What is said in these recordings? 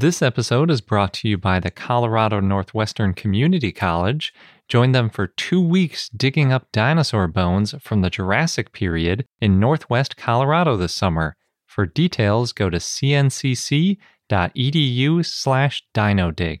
This episode is brought to you by the Colorado Northwestern Community College. Join them for two weeks digging up dinosaur bones from the Jurassic period in Northwest Colorado this summer. For details, go to cncc.edu slash dinodig.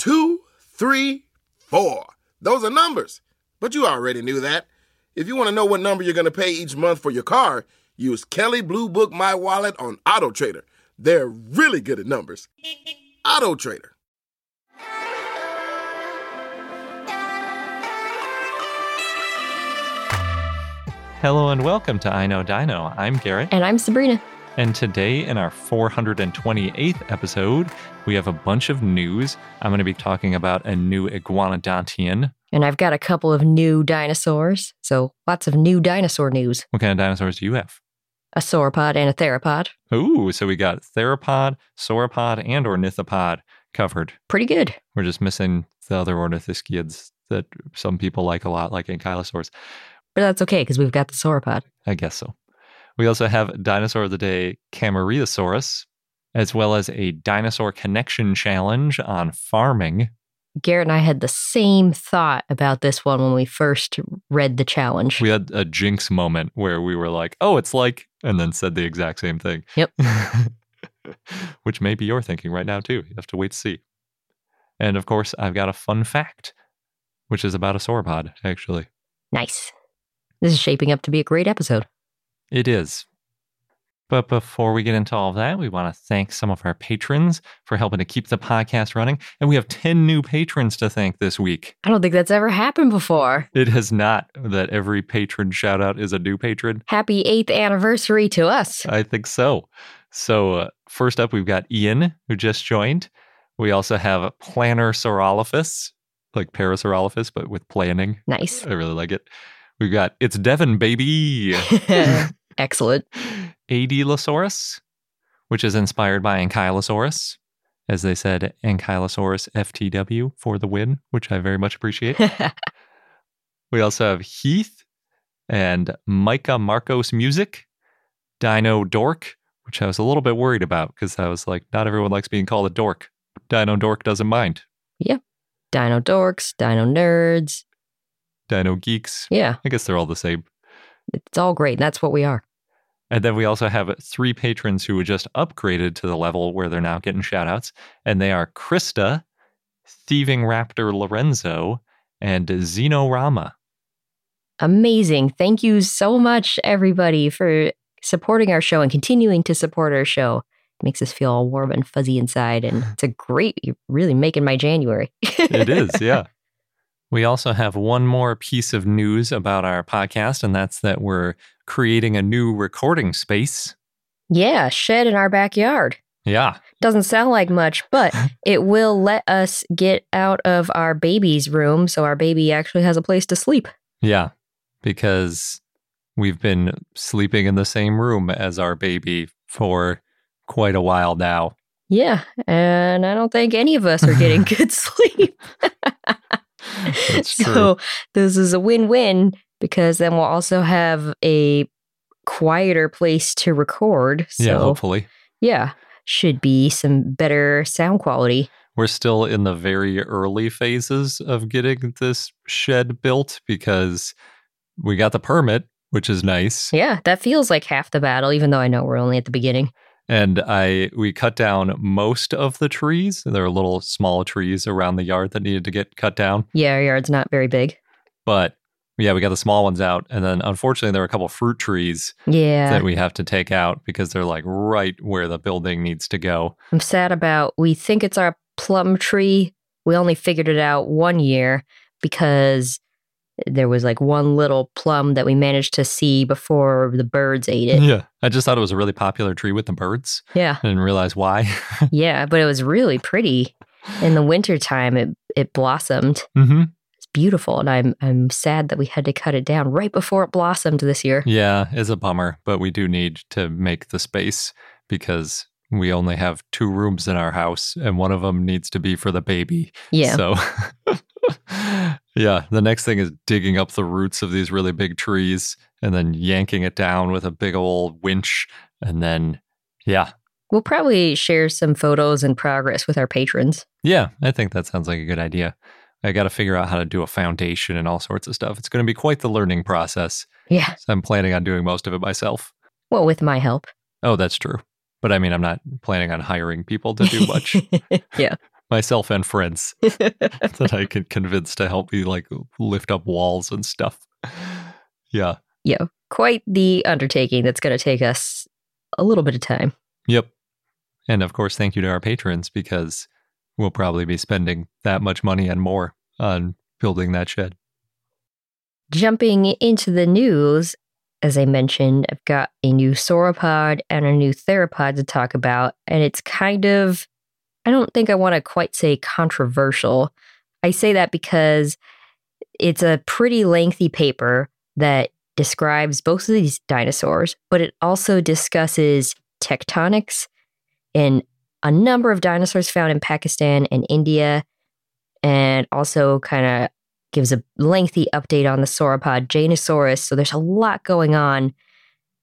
two, three, four. Those are numbers. But you already knew that. If you want to know what number you're going to pay each month for your car, use Kelley Blue Book My Wallet on Auto Trader. They're really good at numbers. Auto Trader. Hello and welcome to I Know Dino. I'm Garrett. And I'm Sabrina. And today, in our 428th episode, we have a bunch of news. I'm going to be talking about a new iguanodontian. And I've got a couple of new dinosaurs. So lots of new dinosaur news. What kind of dinosaurs do you have? A sauropod and a theropod. Ooh, so we got theropod, sauropod, and ornithopod covered. Pretty good. We're just missing the other ornithischians that some people like a lot, like ankylosaurs. But that's okay because we've got the sauropod. I guess so. We also have Dinosaur of the Day Camaraeosaurus, as well as a dinosaur connection challenge on farming. Garrett and I had the same thought about this one when we first read the challenge. We had a jinx moment where we were like, oh, it's like, and then said the exact same thing. Yep. Which maybe you're thinking right now too. You have to wait to see. And of course, I've got a fun fact, which is about a sauropod, actually. Nice. This is shaping up to be a great episode. It is. But before we get into all of that, we want to thank some of our patrons for helping to keep the podcast running. And we have 10 new patrons to thank this week. I don't think that's ever happened before. It has not that every patron shout out is a new patron. Happy eighth anniversary to us. I think so. So, uh, first up, we've got Ian, who just joined. We also have Planner Saurolophus, like Parasaurolophus, but with planning. Nice. I really like it. We've got It's Devon, baby. Excellent. Adilosaurus, which is inspired by Ankylosaurus. As they said, Ankylosaurus FTW for the win, which I very much appreciate. we also have Heath and Micah Marcos Music, Dino Dork, which I was a little bit worried about because I was like, not everyone likes being called a dork. Dino Dork doesn't mind. Yep. Dino dorks, dino nerds. Dino Geeks. Yeah, I guess they're all the same. it's all great. And that's what we are. And then we also have three patrons who just upgraded to the level where they're now getting shout outs. And they are Krista, Thieving Raptor Lorenzo, and Xenorama. Amazing. Thank you so much, everybody, for supporting our show and continuing to support our show. It makes us feel all warm and fuzzy inside. And it's a great, you're really making my January. It is, yeah. We also have one more piece of news about our podcast, and that's that we're creating a new recording space. yeah, shed in our backyard. Yeah. Doesn't sound like much, but it will let us get out of our baby's room so our baby actually has a place to sleep. Yeah. Because we've been sleeping in the same room as our baby for quite a while now. Yeah, and I don't think any of us are getting good sleep. That's true. so this is a win-win because then we'll also have a quieter place to record. So yeah, hopefully. yeah, should be some better sound quality. We're still in the very early phases of getting this shed built because we got the permit, which is nice. Yeah, that feels like half the battle, even though I know we're only at the beginning. And I we cut down most of the trees. There are little small trees around the yard that needed to get cut down. Yeah, our yard's not very big. But yeah, we got the small ones out. And then unfortunately there are a couple fruit trees Yeah. that we have to take out because they're like right where the building needs to go. I'm sad about we think it's our plum tree. We only figured it out one year because There was like one little plum that we managed to see before the birds ate it. Yeah. I just thought it was a really popular tree with the birds. Yeah. I didn't realize why. Yeah, but it was really pretty. In the wintertime it it blossomed. hmm It's beautiful and I'm I'm sad that we had to cut it down right before it blossomed this year. Yeah, it's a bummer, but we do need to make the space because we only have two rooms in our house and one of them needs to be for the baby. Yeah. So, yeah, the next thing is digging up the roots of these really big trees and then yanking it down with a big old winch. And then, yeah, We'll probably share some photos and progress with our patrons. yeah, I think that sounds like a good idea. I got to figure out how to do a foundation and all sorts of stuff. It's going to be quite the learning process. Yeah. So I'm planning on doing most of it myself. Well, with my help. Oh, that's true. But I mean, I'm not planning on hiring people to do much. yeah. Myself and friends that I can convince to help me like lift up walls and stuff. Yeah. yeah. Quite the undertaking that's going to take us a little bit of time. Yep. And of course, thank you to our patrons because we'll probably be spending that much money and more on building that shed. Jumping into the news, as I mentioned, I've got a new sauropod and a new theropod to talk about. And it's kind of, I don't think I want to quite say controversial. I say that because it's a pretty lengthy paper that describes both of these dinosaurs, but it also discusses tectonics and a number of dinosaurs found in Pakistan and India, and also kind of gives a lengthy update on the sauropod Jainosaurus. So there's a lot going on.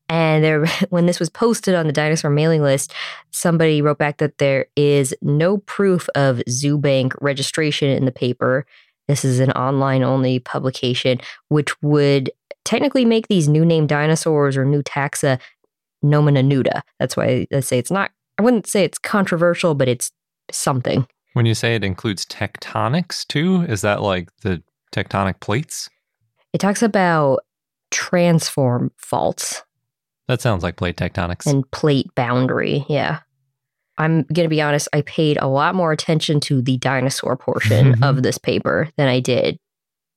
And there, when this was posted on the dinosaur mailing list, somebody wrote back that there is no proof of ZooBank registration in the paper. This is an online only publication, which would technically make these new name dinosaurs or new taxa nomina. That's why I say it's not, I wouldn't say it's controversial, but it's something. When you say it includes tectonics too, is that like the tectonic plates? It talks about transform faults That sounds like plate tectonics. and plate boundary. Yeah. I'm going to be honest, I paid a lot more attention to the dinosaur portion of this paper than I did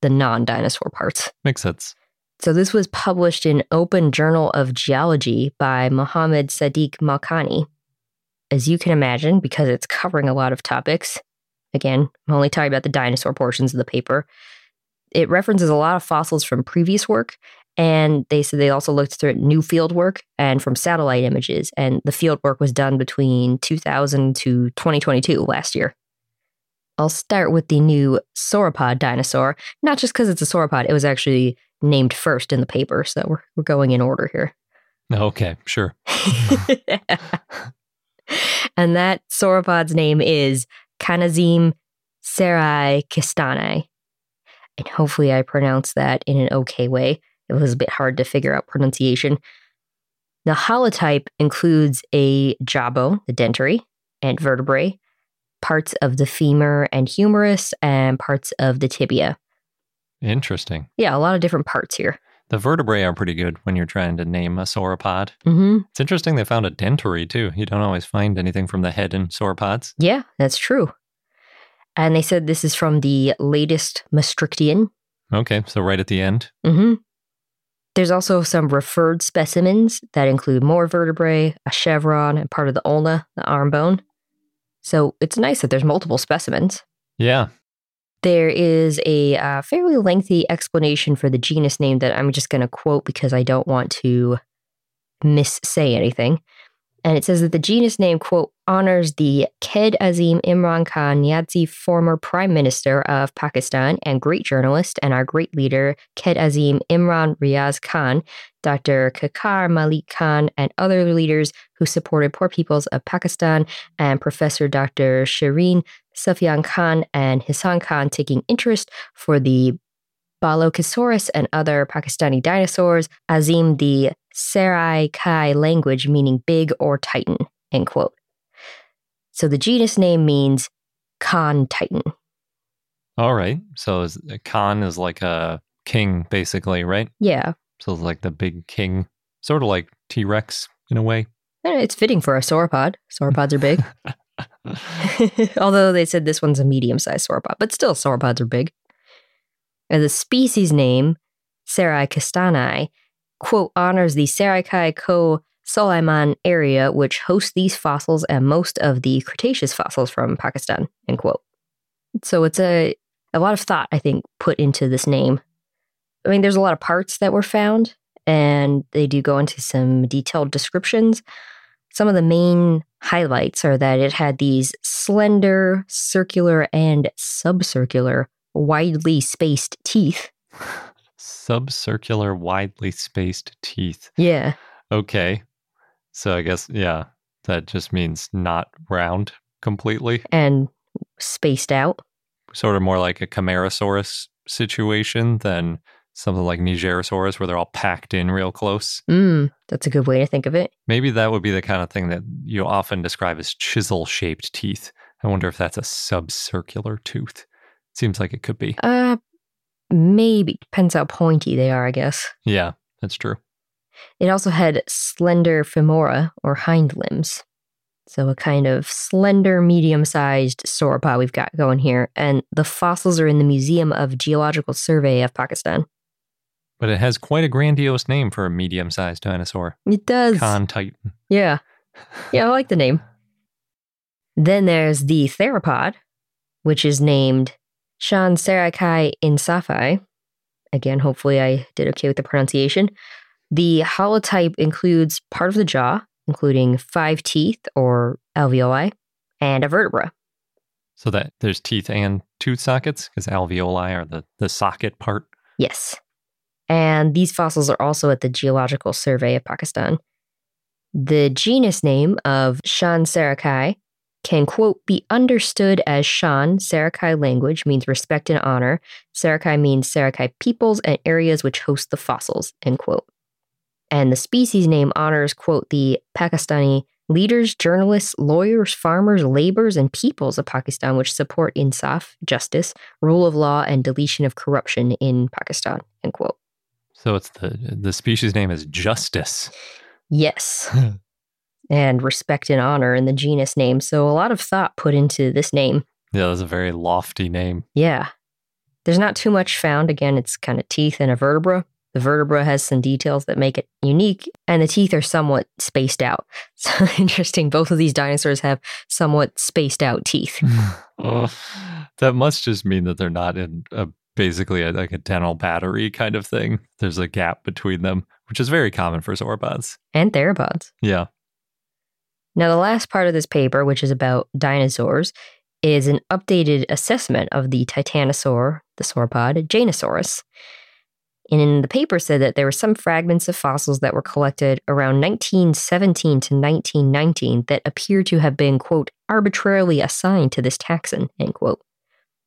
the non dinosaur parts. Makes sense. So, this was published in Open Journal of Geology by Mohammed Sadiq Malkani. As you can imagine, because it's covering a lot of topics, again, I'm only talking about the dinosaur portions of the paper, it references a lot of fossils from previous work. And they said they also looked through new field work and from satellite images. And the field work was done between 2000 to 2022 last year. I'll start with the new sauropod dinosaur, not just because it's a sauropod, it was actually named first in the paper. So we're, we're going in order here. Okay, sure. and that sauropod's name is Kanazim Sarai Kistane. And hopefully I pronounced that in an okay way. It was a bit hard to figure out pronunciation. The holotype includes a jawbone, the dentary, and vertebrae, parts of the femur and humerus, and parts of the tibia. Interesting. Yeah, a lot of different parts here. The vertebrae are pretty good when you're trying to name a sauropod. hmm It's interesting they found a dentary too. You don't always find anything from the head in sauropods. Yeah, that's true. And they said this is from the latest Maastrichtian. Okay, so right at the end. hmm There's also some referred specimens that include more vertebrae, a chevron, and part of the ulna, the arm bone. So it's nice that there's multiple specimens. Yeah. There is a uh, fairly lengthy explanation for the genus name that I'm just going to quote because I don't want to missay anything. And it says that the genus name, quote, honors the Khed Azim Imran Khan Niazi, former prime minister of Pakistan and great journalist, and our great leader, Khed Azim Imran Riaz Khan, Dr. Kakar Malik Khan, and other leaders who supported poor peoples of Pakistan, and Professor Dr. Shireen Sufyan Khan and Hassan Khan taking interest for the Balochisaurus and other Pakistani dinosaurs, Azim the Sarai Kai language meaning big or titan, end quote. So the genus name means Khan Titan. All right. So is, Khan is like a king, basically, right? Yeah, So it's like the big king, sort of like T Rex in a way. eh, it's fitting for a sauropod. Sauropods are big. Although they said this one's a medium sized sauropod, but still, sauropods are big. And the species name, Sarai castani, quote, honors the Sarakai Ko Solaiman area, which hosts these fossils and most of the Cretaceous fossils from Pakistan, end quote. So it's a, a lot of thought, I think, put into this name. I mean, there's a lot of parts that were found, and they do go into some detailed descriptions. Some of the main highlights are that it had these slender, circular, and subcircular, widely spaced teeth. Subcircular, widely spaced teeth. Yeah. Okay. So I guess, yeah, that just means not round completely. And spaced out. Sort of more like a Camarasaurus situation than something like Nigersaurus where they're all packed in real close. Mm, that's a good way to think of it. Maybe that would be the kind of thing that you often describe as chisel shaped teeth. I wonder if that's a subcircular tooth. Seems like it could be. Uh, maybe. Depends how pointy they are, I guess. Yeah, that's true. It also had slender femora or hind limbs. So, a kind of slender, medium sized sauropod we've got going here. And the fossils are in the Museum of Geological Survey of Pakistan. But it has quite a grandiose name for a medium sized dinosaur. It does. Con Titan. Yeah. Yeah, I like the name. Then there's the theropod, which is named Shan Sarakai Insafai. Again, hopefully I did okay with the pronunciation. The holotype includes part of the jaw, including five teeth or alveoli, and a vertebra. So that there's teeth and tooth sockets because alveoli are the, the socket part. Yes. And these fossils are also at the Geological Survey of Pakistan. The genus name of Shan Sarakai can, quote, be understood as Shan, Sarakai language means respect and honor. Sarakai means Sarakai peoples and areas which host the fossils, end quote. And the species name honors, quote, the Pakistani leaders, journalists, lawyers, farmers, laborers, and peoples of Pakistan which support insaf, justice, rule of law, and deletion of corruption in Pakistan, end quote. So it's the the species name is Justice. Yes. and respect and honor in the genus name. So a lot of thought put into this name. Yeah, that's a very lofty name. Yeah. There's not too much found. Again, it's kind of teeth and a vertebra. The vertebra has some details that make it unique, and the teeth are somewhat spaced out. So interesting. Both of these dinosaurs have somewhat spaced out teeth. oh, that must just mean that they're not in a basically a, like a dental battery kind of thing. There's a gap between them, which is very common for sauropods. And theropods. Yeah. Now, the last part of this paper, which is about dinosaurs, is an updated assessment of the titanosaur, the sauropod, Jainosaurus. And in the paper said that there were some fragments of fossils that were collected around 1917 to 1919 that appear to have been, quote, arbitrarily assigned to this taxon, end quote.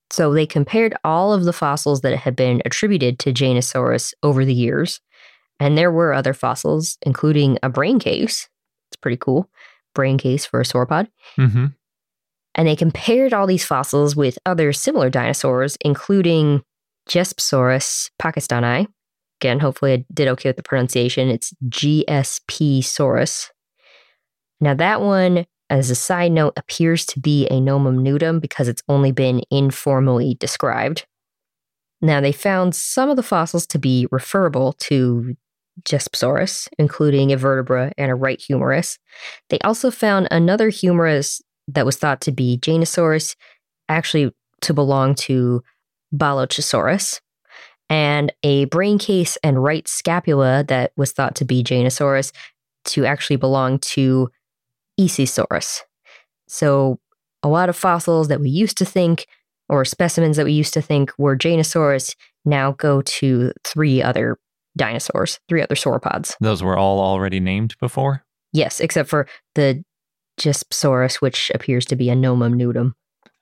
So they compared all of the fossils that had been attributed to Jainosaurus over the years. And there were other fossils, including a brain case. It's pretty cool. Brain case for a sauropod. Mm-hmm. And they compared all these fossils with other similar dinosaurs, including Gspsaurus pakistani. Again, hopefully I did okay with the pronunciation. It's GSP saurus. Now, that one, as a side note, appears to be a nomum nudum because it's only been informally described. Now, they found some of the fossils to be referable to Gspsaurus, including a vertebra and a right humerus. They also found another humerus that was thought to be Jainosaurus, actually to belong to Balochisaurus, and a brain case and right scapula that was thought to be Jainosaurus to actually belong to Isisaurus. So, a lot of fossils that we used to think, or specimens that we used to think were Jainosaurus, now go to three other dinosaurs, three other sauropods. Those were all already named before? Yes, except for the Gspsaurus, which appears to be a nomum nudum.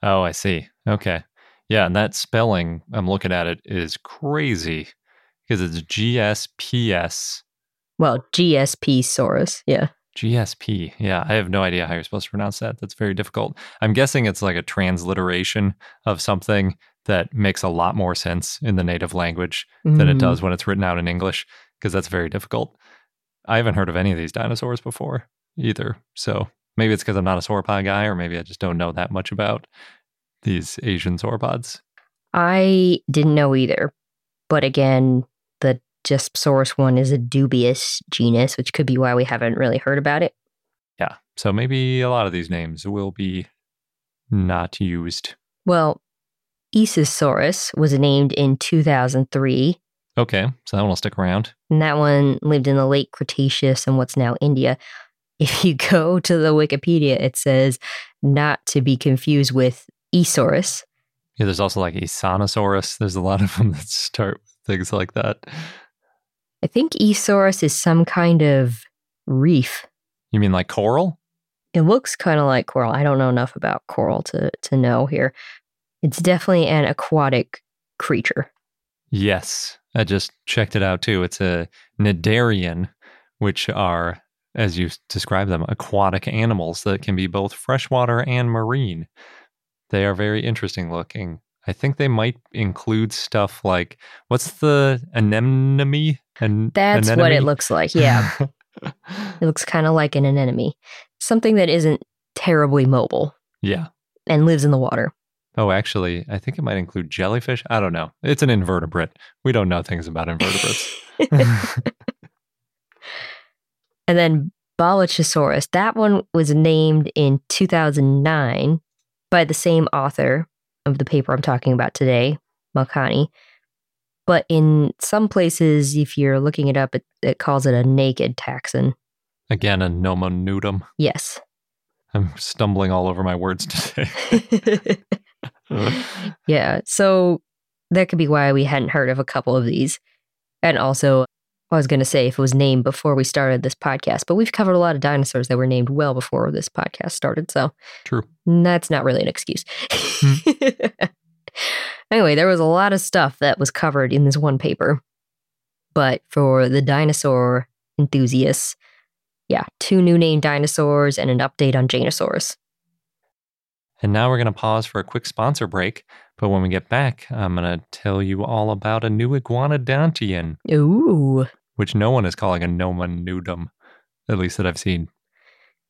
Oh, I see. Okay. Yeah, and that spelling, I'm looking at it, is crazy because it's GSPS. Well, GSP saurus. Yeah. GSP. Yeah, I have no idea how you're supposed to pronounce that. That's very difficult. I'm guessing it's like a transliteration of something that makes a lot more sense in the native language than it Mm. does when it's written out in English because that's very difficult. I haven't heard of any of these dinosaurs before either. So maybe it's because I'm not a sauropod guy, or maybe I just don't know that much about these Asian sauropods. I didn't know either. But again, the Jespersaurus one is a dubious genus, which could be why we haven't really heard about it. Yeah. So maybe a lot of these names will be not used. Well, Isisaurus was named in 2003, Okay. So that one will stick around. and that one lived in the late Cretaceous and what's now India. If you go to the Wikipedia, it says not to be confused with Isaurus. Yeah. There's also like Isanosaurus. There's a lot of them that start with things like that. I think Isaurus is some kind of reef. You mean like coral? It looks kind of like coral. I don't know enough about coral to, to know here. It's definitely an aquatic creature. Yes. I just checked it out too. It's a Cnidarian, which are, as you describe them, aquatic animals that can be both freshwater and marine. They are very interesting looking. I think they might include stuff like what's the anemone? And That's what it looks like. Yeah. it looks kind of like an anemone, something that isn't terribly mobile yeah. and lives in the water. Oh, actually, I think it might include jellyfish. I don't know. It's an invertebrate. We don't know things about invertebrates. And then Balochisaurus, that one was named in 2009 by the same author of the paper I'm talking about today, Malkani. But in some places, if you're looking it up, it, it calls it a naked taxon. Again, a nomonudum. Yes. I'm stumbling all over my words today. yeah. So that could be why we hadn't heard of a couple of these. And also, I was going to say if it was named before we started this podcast, but we've covered a lot of dinosaurs that were named well before this podcast started. So True. Mm, that's not really an excuse. Hmm. anyway, there was a lot of stuff that was covered in this one paper. But for the dinosaur enthusiasts, yeah, two new named dinosaurs and an update on Jainosaurus. And now we're going to pause for a quick sponsor break. But when we get back, I'm going to tell you all about a new iguanodontian, Ooh. which no one is calling a nomonudum, at least that I've seen.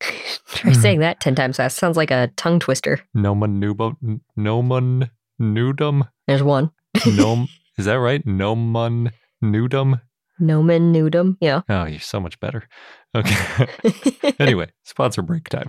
Try saying that 10 times fast. Sounds like a tongue twister. Nomonudum? Nomonudum? There's one. Nom? is that right? Nomen nudum? Nomen nudum. Yeah. Oh, you're so much better. Okay. anyway, sponsor break time.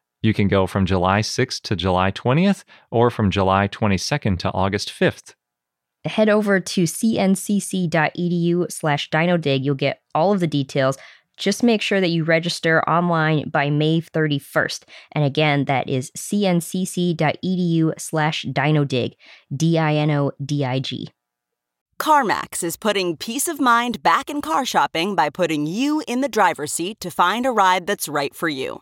You can go from July 6th to July 20th or from July 22nd to August 5th. Head over to cncc.edu slash dinodig. You'll get all of the details. Just make sure that you register online by May 31st. And again, that is cncc.edu slash dinodig, D I N O D I G. CarMax is putting peace of mind back in car shopping by putting you in the driver's seat to find a ride that's right for you.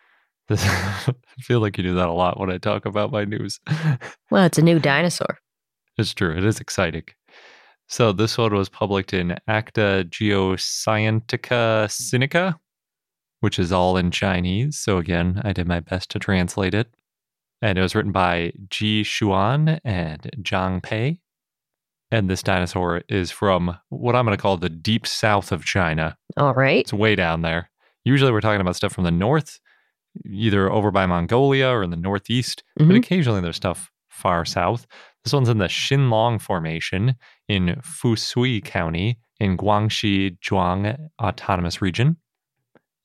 This, I feel like you do that a lot when I talk about my news. Well, it's a new dinosaur. It's true. It is exciting. So this one was published in Acta Geoscientica Sinica, which is all in Chinese. So again, I did my best to translate it. And it was written by Ji Xuan and Zhang Pei. And this dinosaur is from what I'm going to call the deep south of China. All right. It's way down there. Usually we're talking about stuff from the north, either over by Mongolia or in the northeast, but Mhm. occasionally there's stuff far south. This one's in the Xinlong Formation in Fusui County in Guangxi Zhuang Autonomous Region.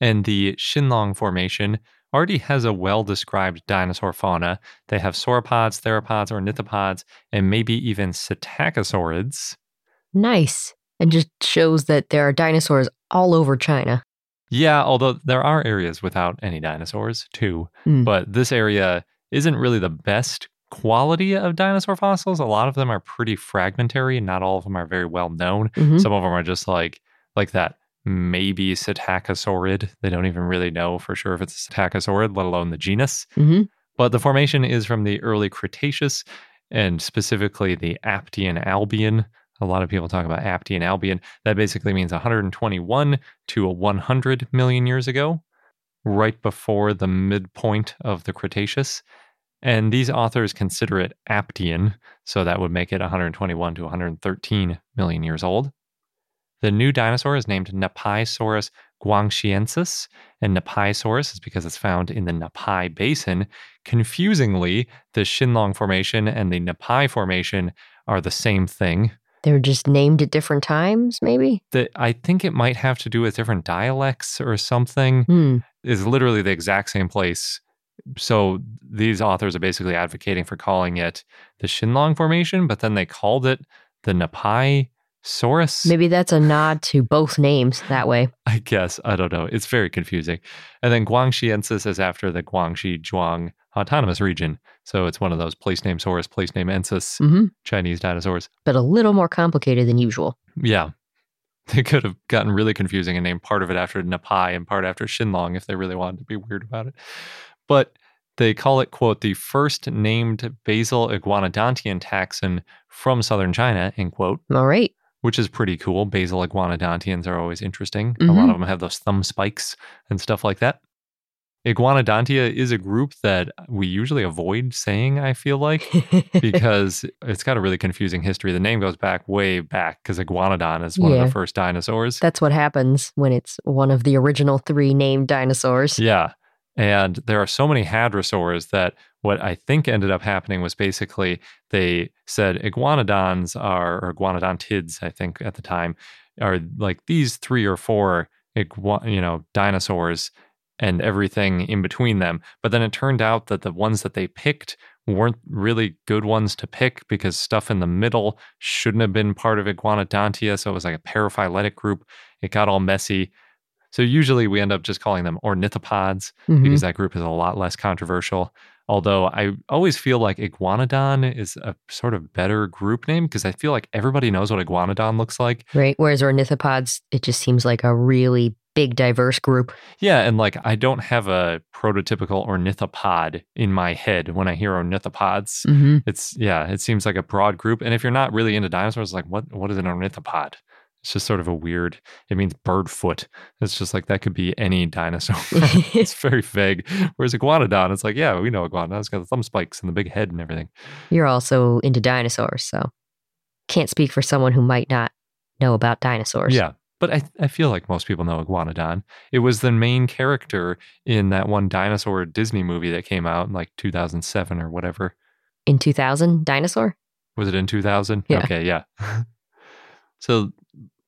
And the Xinlong Formation already has a well described dinosaur fauna. They have sauropods, theropods, ornithopods, and maybe even psittacosaurids. Nice. And just shows that there are dinosaurs all over China. Yeah, although there are areas without any dinosaurs too. Hmm. But this area isn't really the best quality of dinosaur fossils. A lot of them are pretty fragmentary and not all of them are very well known. Mhm. Some of them are just like like that maybe psittacosaurid. They don't even really know for sure if it's a psittacosaurid, let alone the genus. hmm But the formation is from the early Cretaceous and specifically the Aptian Albian. A lot of people talk about Aptian Albian. That basically means 121 to 100 million years ago, right before the midpoint of the Cretaceous. And these authors consider it Aptian, so that would make it 121 to 113 million years old. The new dinosaur is named Napaisaurus guangxiensis, and Napaisaurus is because it's found in the Napai Basin. Confusingly, the Xinlong Formation and the Napai Formation are the same thing. They were just named at different times, maybe? The, I think it might have to do with different dialects or something. Hmm. Is literally the exact same place. So these authors are basically advocating for calling it the Xinlong Formation, but then they called it the Napai Saurus. Maybe that's a nod to both names that way. I guess. I don't know. It's very confusing. And then Guangxiensis is after the Guangxi Zhuang Autonomous Region. So it's one of those place name saurus, place name ensis hmm Chinese dinosaurs. But a little more complicated than usual. Yeah. They could have gotten really confusing and named part of it after Napai and part after Xinlong if they really wanted to be weird about it. But they call it, quote, the first named basal iguanodontian taxon from southern China, end quote. All right. which is pretty cool. Basal iguanodontians are always interesting. A Mhm. lot of them have those thumb spikes and stuff like that. Iguanodontia is a group that we usually avoid saying, I feel like, because it's got a really confusing history. The name goes back way back because iguanodon is one of the first dinosaurs. That's what happens when it's one of the original three named dinosaurs. Yeah. And there are so many hadrosaurs that what I think ended up happening was basically they said iguanodons are, or iguanodontids, I think at the time, are like these three or four, igua- you know, dinosaurs and everything in between them. But then it turned out that the ones that they picked weren't really good ones to pick because stuff in the middle shouldn't have been part of Iguanodontia. So it was like a paraphyletic group. It got all messy. So usually we end up just calling them ornithopods Mhm. because that group is a lot less controversial. Although I always feel like iguanodon is a sort of better group name because I feel like everybody knows what iguanodon looks like. Right. Whereas ornithopods, it just seems like a really big, diverse group. Yeah, and like I don't have a prototypical ornithopod in my head when I hear ornithopods. hmm It's yeah, it seems like a broad group. And if you're not really into dinosaurs, like what what is an ornithopod? It's just sort of a weird. It means bird foot. It's just like that could be any dinosaur. it's very vague. Whereas iguanodon, it's like yeah, we know iguanodon. It's got the thumb spikes and the big head and everything. You're also into dinosaurs, so can't speak for someone who might not know about dinosaurs. Yeah. But I, I feel like most people know Iguanodon. It was the main character in that one dinosaur Disney movie that came out in like 2007 or whatever. In 2000, dinosaur? Was it in 2000? Yeah. Okay, yeah. so,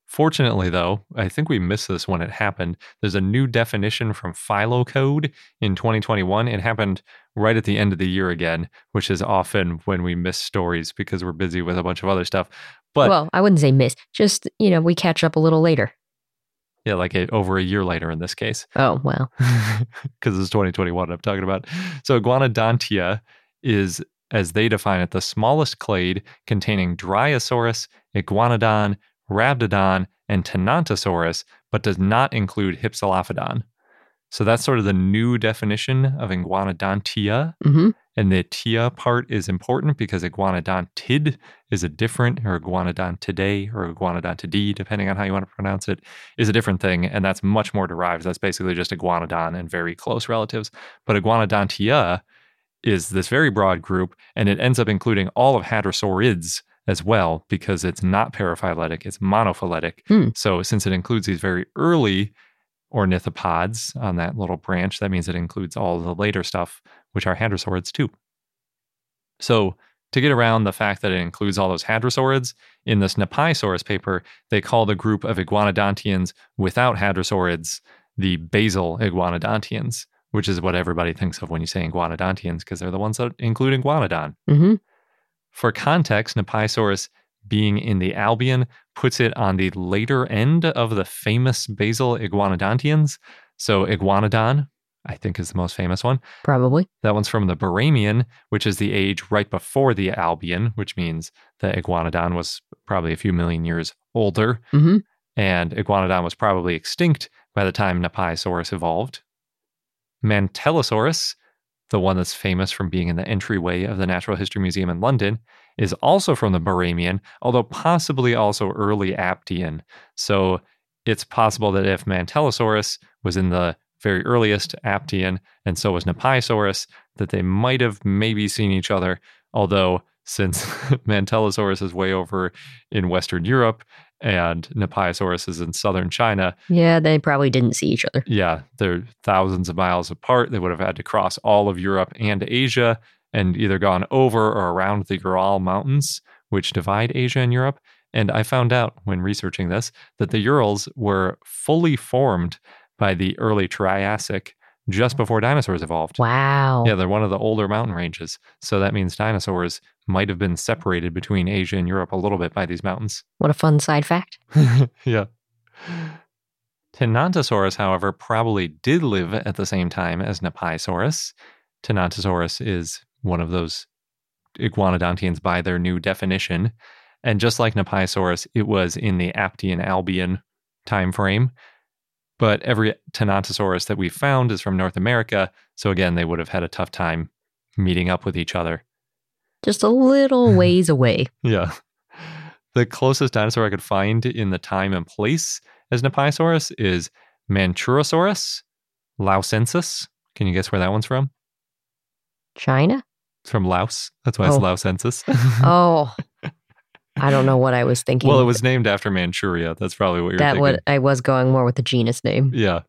fortunately, though, I think we missed this when it happened. There's a new definition from PhyloCode in 2021. It happened right at the end of the year again, which is often when we miss stories because we're busy with a bunch of other stuff. But well, I wouldn't say miss. Just, you know, we catch up a little later. yeah, like a, over a year later in this case. Oh, well. because it's 2021 I'm talking about. So Iguanodontia is, as they define it, the smallest clade containing Dryosaurus, Iguanodon, Rhabdodon, and Tenontosaurus, but does not include Hypsilophodon. So that's sort of the new definition of iguanodontia. hmm And the tia part is important because iguanodontid is a different, or iguanodontidae or iguanodontidae, depending on how you want to pronounce it, is a different thing. And that's much more derived. That's basically just iguanodon and very close relatives. But iguanodontia is this very broad group, and it ends up including all of hadrosaurids as well because it's not paraphyletic, it's monophyletic. Hmm. So since it includes these very early ornithopods on that little branch, that means it includes all the later stuff, which are hadrosaurids too. So to get around the fact that it includes all those hadrosaurids, in this Napaisaurus paper, they call the group of iguanodontians without hadrosaurids the basal iguanodontians, which is what everybody thinks of when you say iguanodontians because they're the ones that include iguanodon. hmm For context, Napaisaurus being in the Albian puts it on the later end of the famous basal iguanodontians. So iguanodon, I think, is the most famous one. Probably. That one's from the Barremian, which is the age right before the Albian, which means the iguanodon was probably a few million years older. hmm And iguanodon was probably extinct by the time Napaisaurus evolved. Mantellisaurus, the one that's famous from being in the entryway of the Natural History Museum in London, is also from the Barremian, although possibly also early Aptian. So it's possible that if Mantellisaurus was in the very earliest Aptian and so was Napaisaurus, that they might have maybe seen each other, although since Mantellisaurus is way over in Western Europe and Napaisaurus is in southern China, Yeah, they probably didn't see each other. yeah, they're thousands of miles apart. They would have had to cross all of Europe and Asia and either gone over or around the Ural Mountains, which divide Asia and Europe. And I found out when researching this that the Urals were fully formed by the early Triassic just before dinosaurs evolved. Wow. Yeah, they're one of the older mountain ranges. So that means dinosaurs might have been separated between Asia and Europe a little bit by these mountains. What a fun side fact. yeah. Tenontosaurus, however, probably did live at the same time as Napaisaurus. Tenontosaurus is one of those iguanodontians by their new definition. And just like Napaisaurus, it was in the Aptian Albian time frame. But every Tenontosaurus that we've found is from North America. So again, they would have had a tough time meeting up with each other. Just a little ways away. Yeah. The closest dinosaur I could find in the time and place as Napaisaurus is Mandschurosaurus laosensis. Can you guess where that one's from? China? It's from Laos. That's why it's Oh. laosensis. Oh, I don't know what I was thinking. well, it was named after Manchuria. That's probably what you're that. thinking. What I was going more with the genus name. Yeah.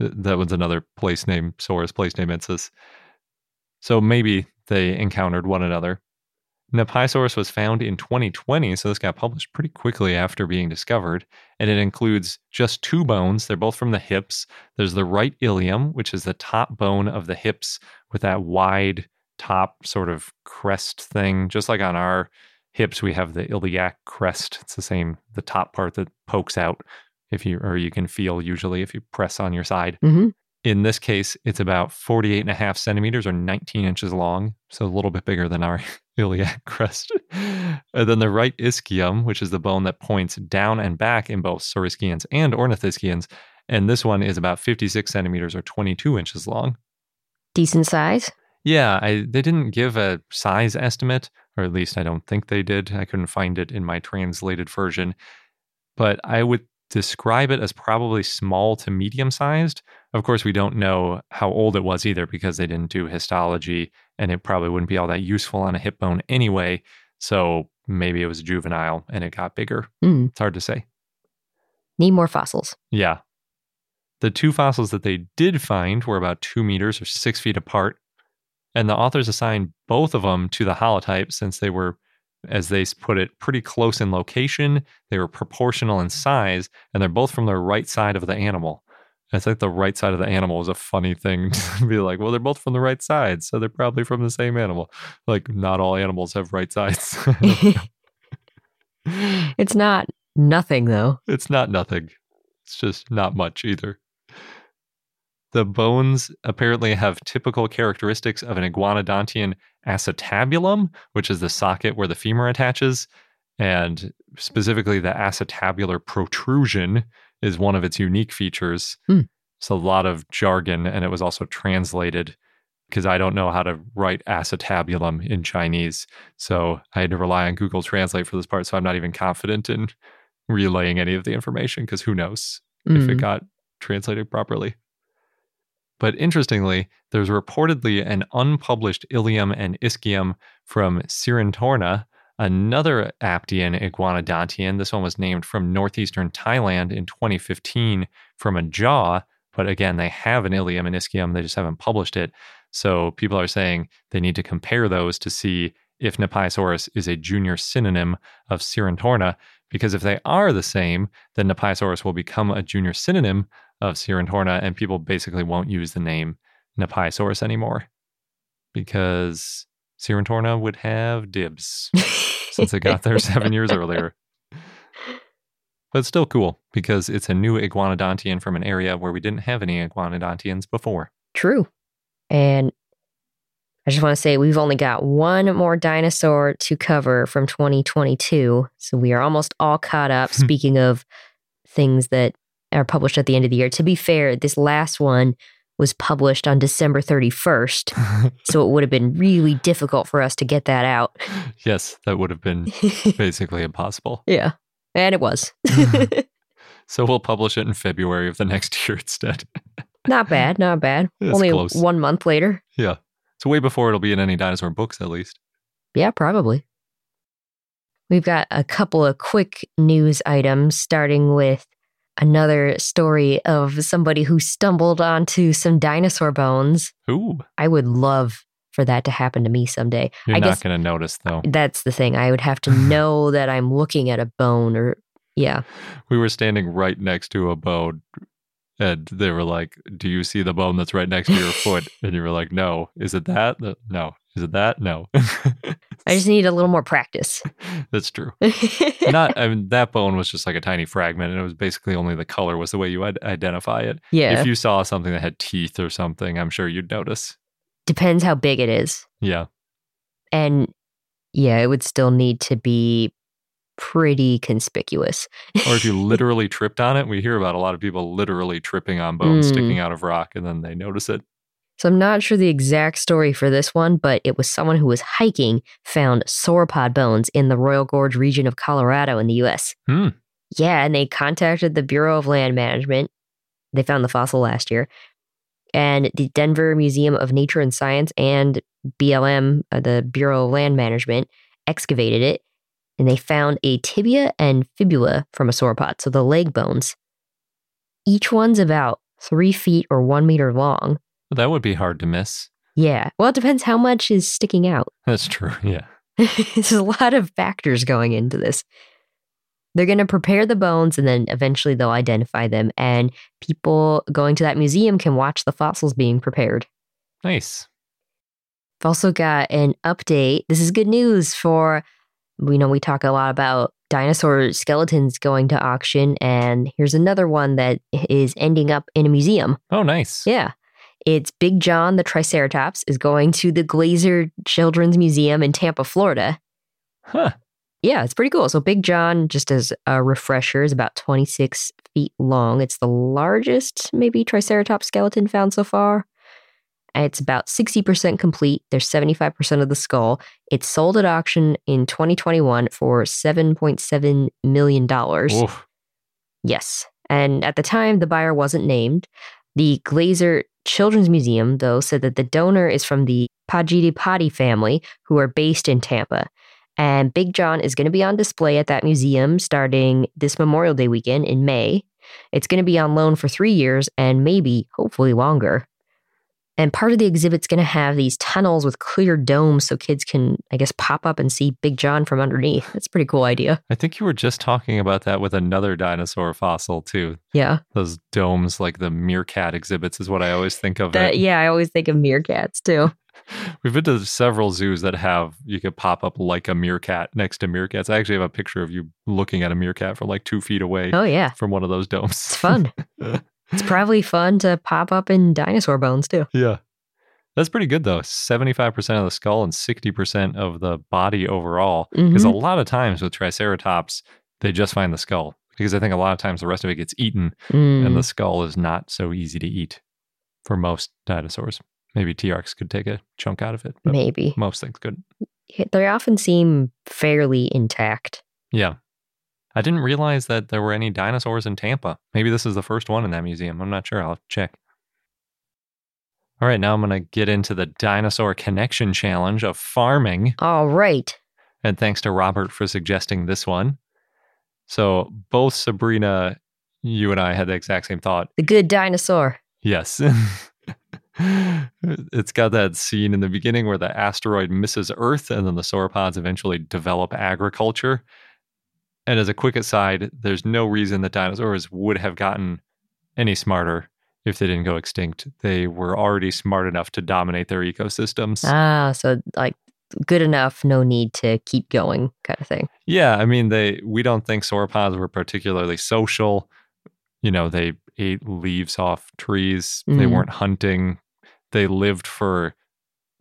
Th- That one's another place name, Saurus, place name Ensis. So maybe they encountered one another. Napaisaurus was found in 2020, so this got published pretty quickly after being discovered, and it includes just two bones. They're both from the hips. There's the right ilium, which is the top bone of the hips with that wide top sort of crest thing, just like on our hips we have the iliac crest. It's the same, the top part that pokes out if you or you can feel usually if you press on your side. hmm In this case, it's about 48 and a half centimeters or 19 inches long, so a little bit bigger than our iliac crest. and then the right ischium, which is the bone that points down and back in both saurischians and ornithischians, and this one is about 56 centimeters or 22 inches long. Decent size. Yeah, I, they didn't give a size estimate, or at least I don't think they did. I couldn't find it in my translated version. But I would describe it as probably small to medium sized. Of course, we don't know how old it was either because they didn't do histology and it probably wouldn't be all that useful on a hip bone anyway. So maybe it was juvenile and it got bigger. Mm. It's hard to say. Need more fossils. Yeah. The two fossils that they did find were about two meters or six feet apart. And the authors assigned both of them to the holotype since they were, as they put it, pretty close in location. They were proportional in size, and they're both from the right side of the animal. I think the right side of the animal is a funny thing to be like, well, they're both from the right side, so they're probably from the same animal. Like, not all animals have right sides. it's not nothing though. It's not nothing. It's just not much either. The bones apparently have typical characteristics of an iguanodontian acetabulum, which is the socket where the femur attaches. And specifically, the acetabular protrusion is one of its unique features. Hmm. So a lot of jargon, and it was also translated because I don't know how to write acetabulum in Chinese. So I had to rely on Google Translate for this part. So I'm not even confident in relaying any of the information because who knows if it Mm. got translated properly. But interestingly, there's reportedly an unpublished ilium and ischium from Sirindhorna, another Aptian iguanodontian. This one was named from northeastern Thailand in 2015 from a jaw. But again, they have an ilium and ischium, they just haven't published it. So people are saying they need to compare those to see if Napaisaurus is a junior synonym of Sirindhorna, because if they are the same, then Napaisaurus will become a junior synonym of Sirindhorna, and people basically won't use the name Napaisaurus anymore because Sirindhorna would have dibs since it got there seven years earlier. But it's still cool because it's a new iguanodontian from an area where we didn't have any iguanodontians before. True. And I just want to say we've only got one more dinosaur to cover from 2022. So we are almost all caught up. Speaking of things that are published at the end of the year, to be fair, this last one was published on December 31st. so it would have been really difficult for us to get that out. yes, that would have been basically impossible. yeah. And it was. So we'll publish it in February of the next year instead. not bad. Not bad. It's only close. one month later. yeah. So way before it'll be in any dinosaur books, at least. Yeah, probably. We've got a couple of quick news items, starting with another story of somebody who stumbled onto some dinosaur bones. Ooh, I would love for that to happen to me someday. you're I not going to notice though. that's the thing. I would have to know that I'm looking at a bone or, yeah. We were standing right next to a bone, and they were like, "Do you see the bone that's right next to your foot?" And you were like, "No." Is it that? No. Is it that? No. I just need a little more practice. that's true. Not. I mean, that bone was just like a tiny fragment, and it was basically only the color was the way you would identify it. yeah. If you saw something that had teeth or something, I'm sure you'd notice. Depends how big it is. Yeah. And yeah, it would still need to be pretty conspicuous. Or if you literally tripped on it, we hear about a lot of people literally tripping on bones Mm. sticking out of rock, and then they notice it. So I'm not sure the exact story for this one, but it was someone who was hiking found sauropod bones in the Royal Gorge region of Colorado in the US. Hmm. Yeah, and they contacted the Bureau of Land Management. They found the fossil last year. And the Denver Museum of Nature and Science and BLM, uh, the Bureau of Land Management, excavated it and they found a tibia and fibula from a sauropod, so the leg bones. Each one's about three feet or one meter long. That would be hard to miss. Yeah. Well, it depends how much is sticking out. That's true. Yeah. There's a lot of factors going into this. They're going to prepare the bones and then eventually they'll identify them. And people going to that museum can watch the fossils being prepared. Nice. I've also got an update. This is good news for, we know we talk a lot about dinosaur skeletons going to auction. And here's another one that is ending up in a museum. Oh, nice. Yeah. It's Big John the Triceratops is going to the Glazer Children's Museum in Tampa, Florida. Huh. Yeah, it's pretty cool. So Big John, just as a refresher, is about 26 feet long. It's the largest, maybe, Triceratops skeleton found so far. It's about 60% complete. There's 75% of the skull. It sold at auction in 2021 for $7.7 million. Oof. Yes. And at the time, the buyer wasn't named. The Glazer Children's Museum, though, said that the donor is from the Pagidipati family, who are based in Tampa. And Big John is going to be on display at that museum starting this Memorial Day weekend in May. It's going to be on loan for three years and maybe, hopefully, longer. And part of the exhibit's going to have these tunnels with clear domes so kids can, I guess, pop up and see Big John from underneath. That's a pretty cool idea. I think you were just talking about that with another dinosaur fossil too. Yeah. Those domes, like the meerkat exhibits, is what I always think of. That, it. yeah, I always think of meerkats too. We've been to several zoos that have you could pop up like a meerkat next to meerkats. I actually have a picture of you looking at a meerkat from like two feet away Oh, yeah. from one of those domes. It's fun. it's probably fun to pop up in dinosaur bones too. yeah. That's pretty good though. 75% of the skull and 60% of the body overall. Because a Mhm. lot of times with Triceratops, they just find the skull. because I think a lot of times the rest of it gets eaten Mm, and the skull is not so easy to eat for most dinosaurs. Maybe T Rex could take a chunk out of it, maybe. most things could. They often seem fairly intact. Yeah. I didn't realize that there were any dinosaurs in Tampa. Maybe this is the first one in that museum. I'm not sure. I'll check. All right, now I'm going to get into the dinosaur connection challenge of farming. All right. And thanks to Robert for suggesting this one. So, both Sabrina, you and I had the exact same thought. The good dinosaur. Yes. it's got that scene in the beginning where the asteroid misses Earth and then the sauropods eventually develop agriculture. And as a quick aside, there's no reason that dinosaurs would have gotten any smarter if they didn't go extinct. They were already smart enough to dominate their ecosystems. Ah, so like good enough, no need to keep going kind of thing. Yeah, I mean they we don't think sauropods were particularly social. You know, they ate leaves off trees. They Mhm. weren't hunting. They lived for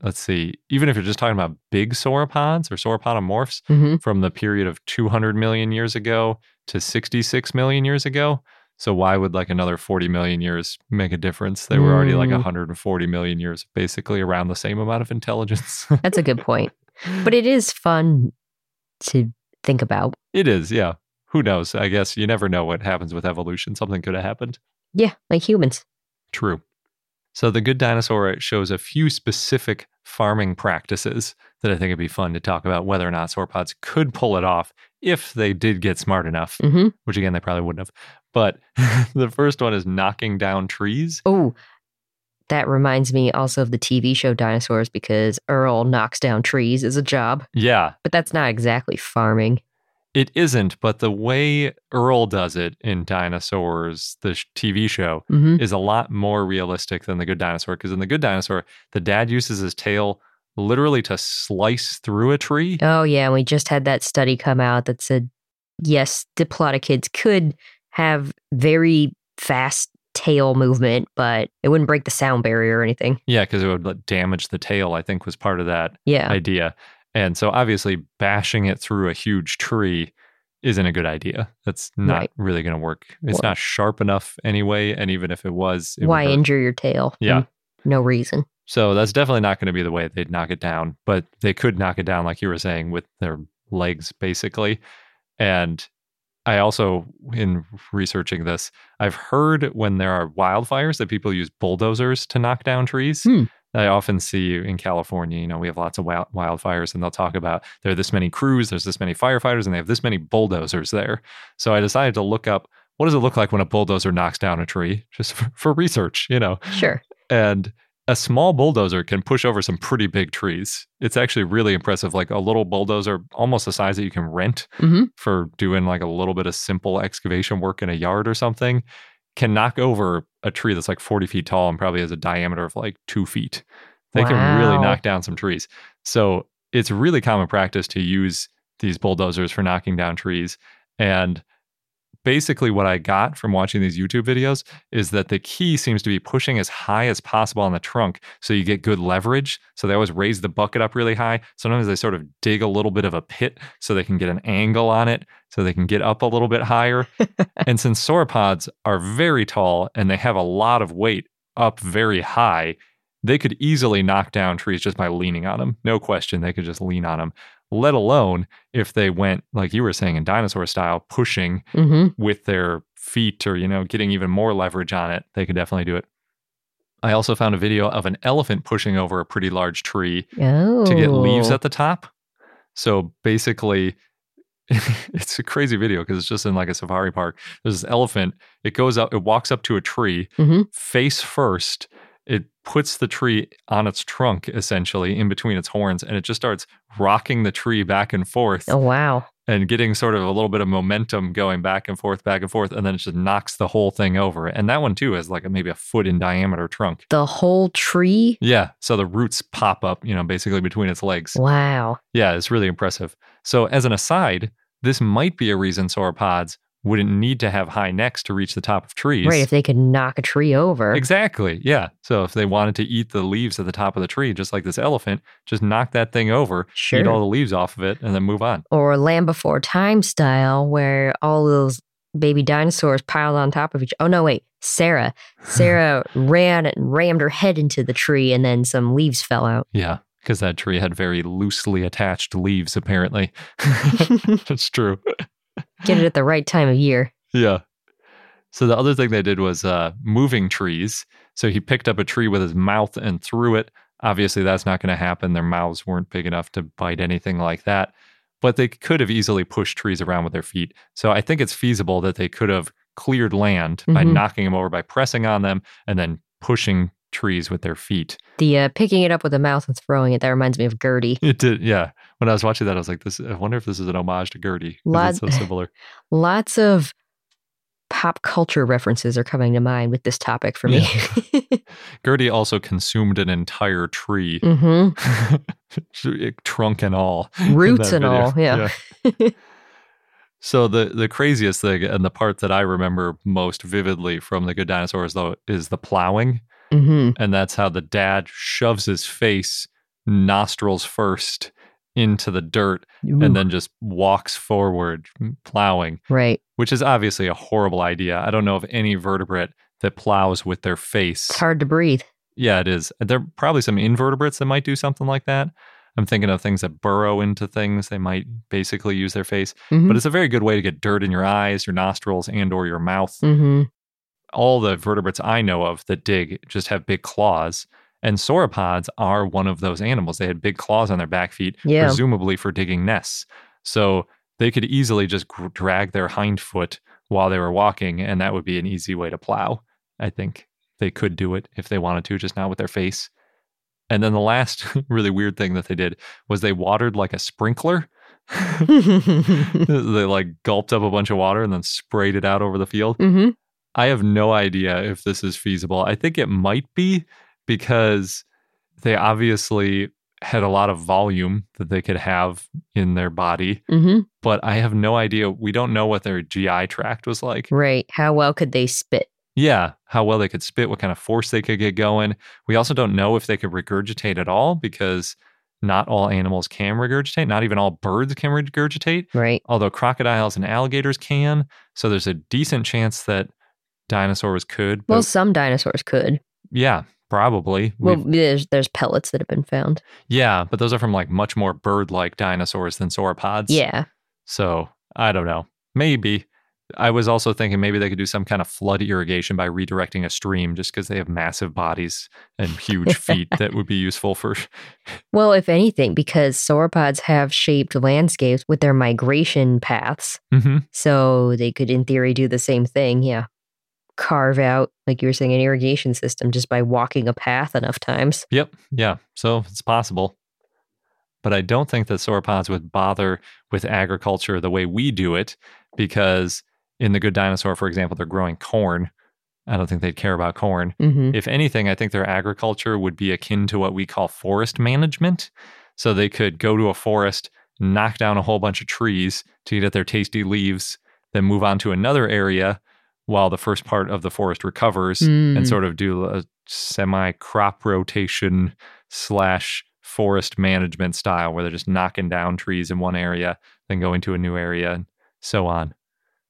let's see, even if you're just talking about big sauropods or sauropodomorphs hmm from the period of 200 million years ago to 66 million years ago. So why would like another 40 million years make a difference? They were already like Mm. 140 million years, basically around the same amount of intelligence. That's a good point. But it is fun to think about. It is, yeah. Who knows? I guess you never know what happens with evolution. Something could have happened. Yeah, like humans. True. So the good dinosaur shows a few specific farming practices that I think it'd be fun to talk about whether or not sauropods could pull it off if they did get smart enough, hmm which again they probably wouldn't have. But the first one is knocking down trees. Oh, that reminds me also of the TV show Dinosaurs because Earl knocks down trees as a job, Yeah, but that's not exactly farming. It isn't, but the way Earl does it in Dinosaurs, the sh- TV show, hmm is a lot more realistic than the good dinosaur because in the good dinosaur the dad uses his tail literally to slice through a tree Oh, yeah. And we just had that study come out that said, yes, diplodocids could have very fast tail movement, but it wouldn't break the sound barrier or anything. yeah because it would damage the tail i think was part of that Yeah. idea and so obviously bashing it through a huge tree isn't a good idea that's not Right. really going to work it's Well- not sharp enough anyway and even if it was it Why injure your tail? Yeah. Mm, No reason. So that's definitely not going to be the way they'd knock it down, but they could knock it down, like you were saying, with their legs, basically. And I also, in researching this, I've heard when there are wildfires that people use bulldozers to knock down trees. Hmm. I often see in California, you know, we have lots of wild, wildfires, and they'll talk about there are this many crews, there's this many firefighters, and they have this many bulldozers there. So I decided to look up what does it look like when a bulldozer knocks down a tree, just for, for research, you know Sure. and a small bulldozer can push over some pretty big trees. It's actually really impressive. Like a little bulldozer, almost the size that you can rent hmm for doing like a little bit of simple excavation work in a yard or something, can knock over a tree that's like 40 feet tall and probably has a diameter of like two feet. They can really knock down some trees. So it's really common practice to use these bulldozers for knocking down trees. And basically what I got from watching these YouTube videos is that the key seems to be pushing as high as possible on the trunk so you get good leverage. So they always raise the bucket up really high. Sometimes they sort of dig a little bit of a pit so they can get an angle on it so they can get up a little bit higher. and since sauropods are very tall and they have a lot of weight up very high, they could easily knock down trees just by leaning on them. No question, they could just lean on them. Let alone if they went, like you were saying, in dinosaur style, pushing hmm with their feet or, you know, getting even more leverage on it, they could definitely do it. I also found a video of an elephant pushing over a pretty large tree Oh. to get leaves at the top. So basically, it's a crazy video because it's just in like a safari park. There's this elephant. It goes up, it walks up to a tree, Mhm. face first. It puts the tree on its trunk, essentially, in between its horns, and it just starts rocking the tree back and forth Oh, wow. and getting sort of a little bit of momentum going back and forth, back and forth, and then it just knocks the whole thing over. And that one too has like a, maybe a foot in diameter trunk. The whole tree? Yeah, so the roots pop up, you know, basically between its legs. Wow. Yeah, it's really impressive. So, as an aside, this might be a reason sauropods wouldn't need to have high necks to reach the top of trees. Right. If they could knock a tree over. Exactly. Yeah. So if they wanted to eat the leaves at the top of the tree, just like this elephant, just knock that thing over, eat all the leaves off of it, and then move on. or Land Before Time style, where all those baby dinosaurs piled on top of each. Oh no, wait, Sarah. Sarah ran and rammed her head into the tree, and then some leaves fell out. Yeah, because that tree had very loosely attached leaves, apparently. That's true. Get it at the right time of year. Yeah. So the other thing they did was uh, moving trees. So he picked up a tree with his mouth and threw it. Obviously, that's not going to happen. Their mouths weren't big enough to bite anything like that. But they could have easily pushed trees around with their feet. So I think it's feasible that they could have cleared land by Mhm. knocking them over, by pressing on them, and then pushing trees with their feet. The uh, picking it up with the mouth and throwing it that reminds me of Gertie. It did, yeah. When I was watching that, I was like, "This. I wonder if this is an homage to Gertie. 'cause Lot- It's so similar." Lots of pop culture references are coming to mind with this topic for me. Gertie also consumed an entire tree, hmm trunk and all, Roots and all, yeah. Yeah. so the the craziest thing, and the part that I remember most vividly from the Good Dinosaurs, though, is the plowing, hmm and that's how the dad shoves his face nostrils first into the dirt, and then just walks forward plowing. right. which is obviously a horrible idea. I don't know of any vertebrate that plows with their face. It's hard to breathe. Yeah, it is. There are probably some invertebrates that might do something like that. I'm thinking of things that burrow into things. They might basically use their face, Mhm. but it's a very good way to get dirt in your eyes, your nostrils, and or your mouth. hmm All the vertebrates I know of that dig just have big claws. And sauropods are one of those animals. They had big claws on their back feet, Yeah. presumably for digging nests. So they could easily just gr- drag their hind foot while they were walking, and that would be an easy way to plow. I think they could do it if they wanted to, just not with their face. And then the last really weird thing that they did was they watered like a sprinkler. they like gulped up a bunch of water and then sprayed it out over the field. hmm I have no idea if this is feasible. I think it might be because they obviously had a lot of volume that they could have in their body, hmm but I have no idea. We don't know what their GI tract was like. Right. How well could they spit? Yeah, how well they could spit, what kind of force they could get going. We also don't know if they could regurgitate at all because not all animals can regurgitate. Not even all birds can regurgitate Right. although crocodiles and alligators can. So there's a decent chance that dinosaurs could. But Well, some dinosaurs could. yeah, probably. Well, We've- there's there's pellets that have been found. yeah, but those are from like much more bird-like dinosaurs than sauropods. Yeah. So I don't know. Maybe. I was also thinking maybe they could do some kind of flood irrigation by redirecting a stream just because they have massive bodies and huge feet that would be useful for. Well, if anything, because sauropods have shaped landscapes with their migration paths, hmm so they could, in theory, do the same thing. Yeah. Carve out, like you were saying, an irrigation system just by walking a path enough times. Yep. Yeah. So it's possible. But I don't think that sauropods would bother with agriculture the way we do it because in the Good Dinosaur, for example, they're growing corn. I don't think they'd care about corn. hmm If anything, I think their agriculture would be akin to what we call forest management. So they could go to a forest, knock down a whole bunch of trees to get at their tasty leaves, then move on to another area while the first part of the forest recovers Mm. and sort of do a semi crop rotation slash forest management style where they're just knocking down trees in one area, then going to a new area and so on.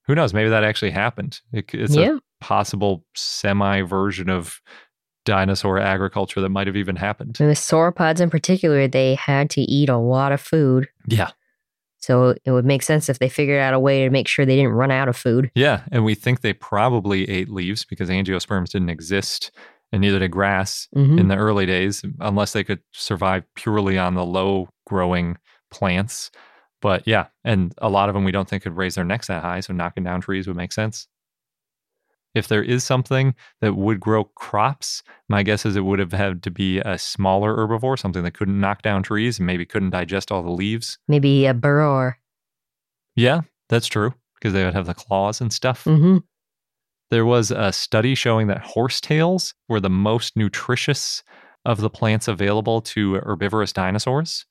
Who knows? Maybe that actually happened. It, it's yeah. a possible semi version of dinosaur agriculture that might have even happened. And the sauropods in particular, they had to eat a lot of food. Yeah. So it would make sense if they figured out a way to make sure they didn't run out of food. Yeah. And we think they probably ate leaves because angiosperms didn't exist and neither did grass Mhm. in the early days, unless they could survive purely on the low growing plants. But yeah, and a lot of them we don't think could raise their necks that high. So knocking down trees would make sense. If there is something that would grow crops, my guess is it would have had to be a smaller herbivore, something that couldn't knock down trees and maybe couldn't digest all the leaves. Maybe a burrower. Yeah, that's true because they would have the claws and stuff. hmm There was a study showing that horsetails were the most nutritious of the plants available to herbivorous dinosaurs.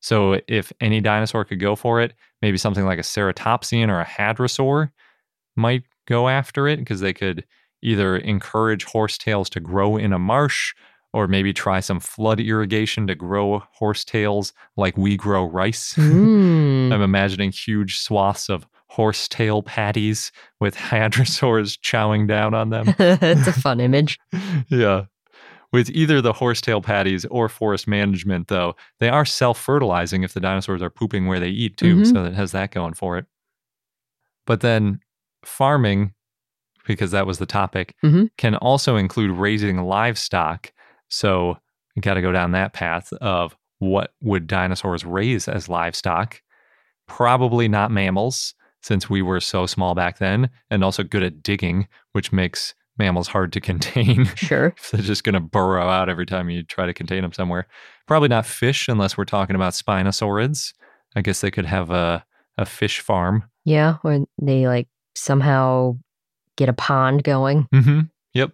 So, if any dinosaur could go for it, maybe something like a ceratopsian or a hadrosaur might go after it because they could either encourage horsetails to grow in a marsh or maybe try some flood irrigation to grow horsetails like we grow rice. Mm. I'm imagining huge swaths of horsetail patties with hadrosaurs chowing down on them. it's a fun image. yeah. With either the horsetail patties or forest management, though, they are self fertilizing if the dinosaurs are pooping where they eat, too. Mhm. So it has that going for it. But then farming, because that was the topic, Mhm. can also include raising livestock. So you got to go down that path of what would dinosaurs raise as livestock? Probably not mammals, since we were so small back then, and also good at digging, which makes mammals hard to contain. Sure. they're just going to burrow out every time you try to contain them somewhere. Probably not fish, unless we're talking about spinosaurids. I guess they could have a, a fish farm. Yeah. Or they like somehow get a pond going. Mm-hmm. Yep.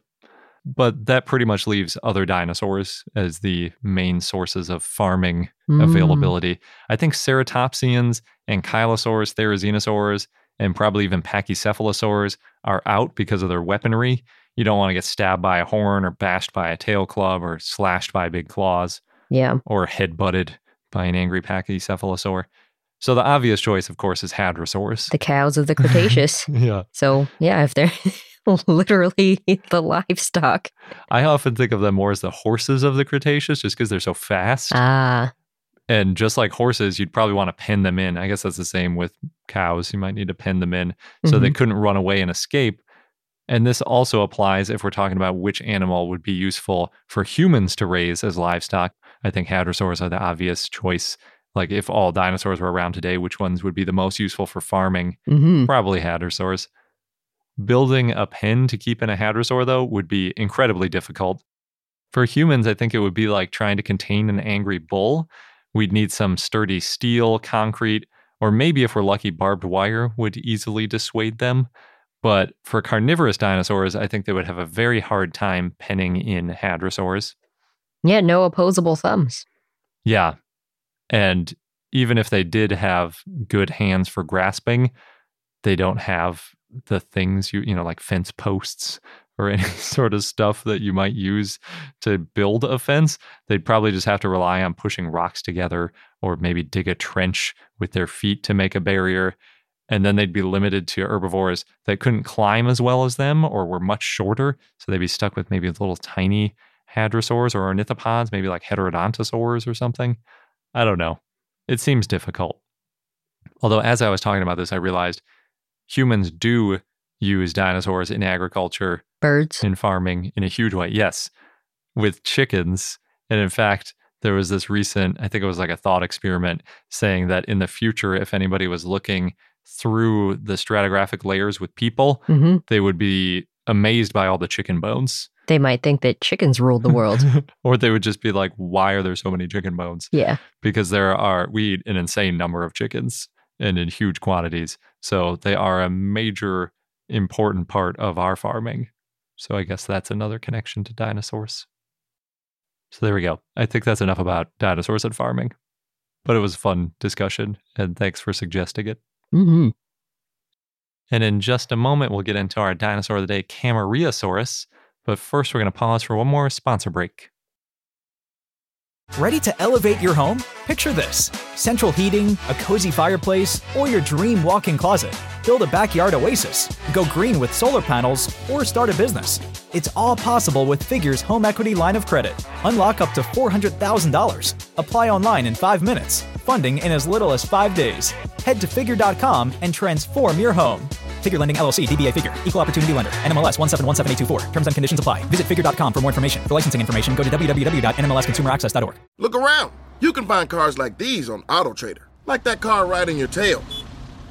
But that pretty much leaves other dinosaurs as the main sources of farming Mm. availability. I think ceratopsians, ankylosaurs, therizinosaurs, and probably even pachycephalosaurs are out because of their weaponry. You don't want to get stabbed by a horn or bashed by a tail club or slashed by big claws Yeah. or head-butted by an angry pachycephalosaur. So the obvious choice, of course, is hadrosaurs. The cows of the Cretaceous. yeah. so, yeah, if they're literally the livestock. I often think of them more as the horses of the Cretaceous just because they're so fast. Ah, And just like horses, you'd probably want to pen them in. I guess that's the same with cows. You might need to pen them in so they couldn't run away and escape. And this also applies if we're talking about which animal would be useful for humans to raise as livestock. I think hadrosaurs are the obvious choice. Like if all dinosaurs were around today, which ones would be the most useful for farming? hmm Probably hadrosaurs. Building a pen to keep in a hadrosaur, though, would be incredibly difficult. For humans, I think it would be like trying to contain an angry bull. We'd need some sturdy steel, concrete, or maybe if we're lucky, barbed wire would easily dissuade them. But for carnivorous dinosaurs, I think they would have a very hard time penning in hadrosaurs. yeah, no opposable thumbs. Yeah. And even if they did have good hands for grasping, they don't have the things you, you know, like fence posts or any sort of stuff that you might use to build a fence. They'd probably just have to rely on pushing rocks together or maybe dig a trench with their feet to make a barrier. And then they'd be limited to herbivores that couldn't climb as well as them or were much shorter. So they'd be stuck with maybe little tiny hadrosaurs or ornithopods, maybe like heterodontosaurs or something. I don't know. It seems difficult. Although, as I was talking about this, I realized humans do use dinosaurs in agriculture, Birds. in farming in a huge way. Yes, with chickens. And in fact, there was this recent, I think it was like a thought experiment saying that in the future, if anybody was looking through the stratigraphic layers with people, hmm they would be amazed by all the chicken bones. They might think that chickens ruled the world. or they would just be like, why are there so many chicken bones? yeah. because there are we eat an insane number of chickens and in huge quantities. So they are a major important part of our farming. So I guess that's another connection to dinosaurs. So there we go. I think that's enough about dinosaurs and farming. But it was a fun discussion and thanks for suggesting it. hmm And in just a moment we'll get into our dinosaur of the day, Camarillasaurus. But first we're going to pause for one more sponsor break. Ready to elevate your home? Picture this central heating, a cozy fireplace, or your dream walk in closet. Build a backyard oasis, go green with solar panels, or start a business. It's all possible with Figure's home equity line of credit. Unlock up to $400,000. Apply online in five minutes. Funding in as little as five days. Head to figure.com and transform your home. Figure Lending LLC, DBA Figure, Equal Opportunity Lender, NMLS 1717824. Terms and conditions apply. Visit figure.com for more information. For licensing information, go to www.nmlsconsumeraccess.org. Look around. You can find cars like these on AutoTrader, like that car riding your tail.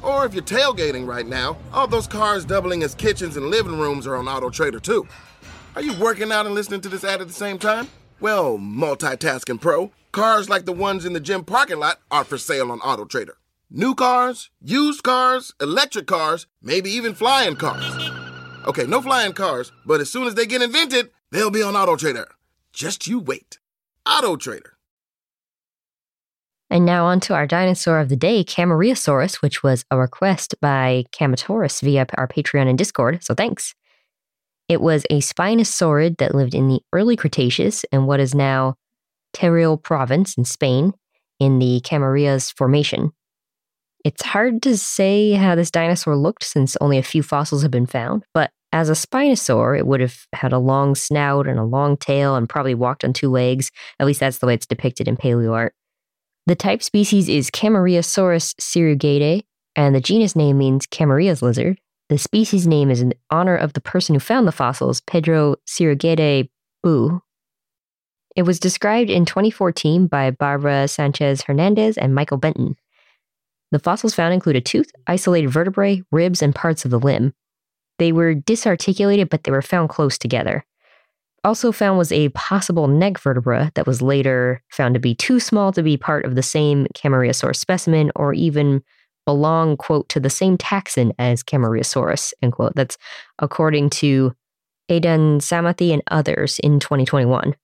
Or if you're tailgating right now, all those cars doubling as kitchens and living rooms are on AutoTrader too. Are you working out and listening to this ad at the same time? Well, multitasking pro, cars like the ones in the gym parking lot are for sale on AutoTrader. New cars, used cars, electric cars, maybe even flying cars. Okay, no flying cars, but as soon as they get invented, they'll be on AutoTrader. Just you wait. AutoTrader. And now on to our dinosaur of the day, Camarillasaurus, which was a request by Camatoris via our Patreon and Discord. So thanks. It was a spinosaurid that lived in the early Cretaceous in what is now Teruel province in Spain in the Camarillas Formation. It's hard to say how this dinosaur looked since only a few fossils have been found, but as a spinosaur, it would have had a long snout and a long tail and probably walked on two legs. At least that's the way it's depicted in paleoart. The type species is Camarillasaurus cirugedae, and the genus name means Camaria's lizard. The species name is in honor of the person who found the fossils, Pedro Cirugeda Buj. It was described in 2014 by Barbara Sanchez Hernandez and Michael Benton. The fossils found include a tooth, isolated vertebrae, ribs, and parts of the limb. They were disarticulated, but they were found close together. Also found was a possible neck vertebra that was later found to be too small to be part of the same Camarillasaurus specimen or even belong, quote, to the same taxon as Camarillasaurus, end quote. That's according to Adun Samathi and others in 2021.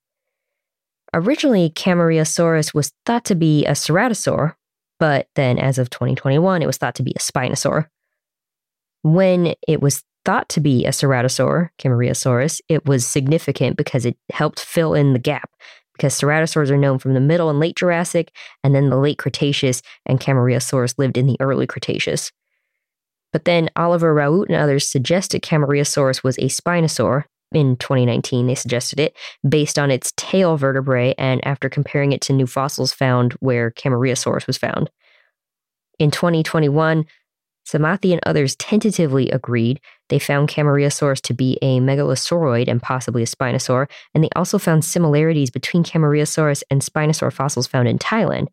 Originally, Camarillasaurus was thought to be a ceratosaur, but then as of 2021, it was thought to be a spinosaur. When it was thought to be a ceratosaur, Camarillasaurus, it was significant because it helped fill in the gap. Because ceratosaurs are known from the middle and late Jurassic, and then the late Cretaceous, and Camarillasaurus lived in the early Cretaceous. But then Oliver Rauhut and others suggested Camarillasaurus was a spinosaur. In 2019, they suggested it based on its tail vertebrae and after comparing it to new fossils found where Camarillasaurus was found. In 2021, Samathi and others tentatively agreed. They found Camarillasaurus to be a megalosauroid and possibly a spinosaur, and they also found similarities between Camarillasaurus and spinosaur fossils found in Thailand.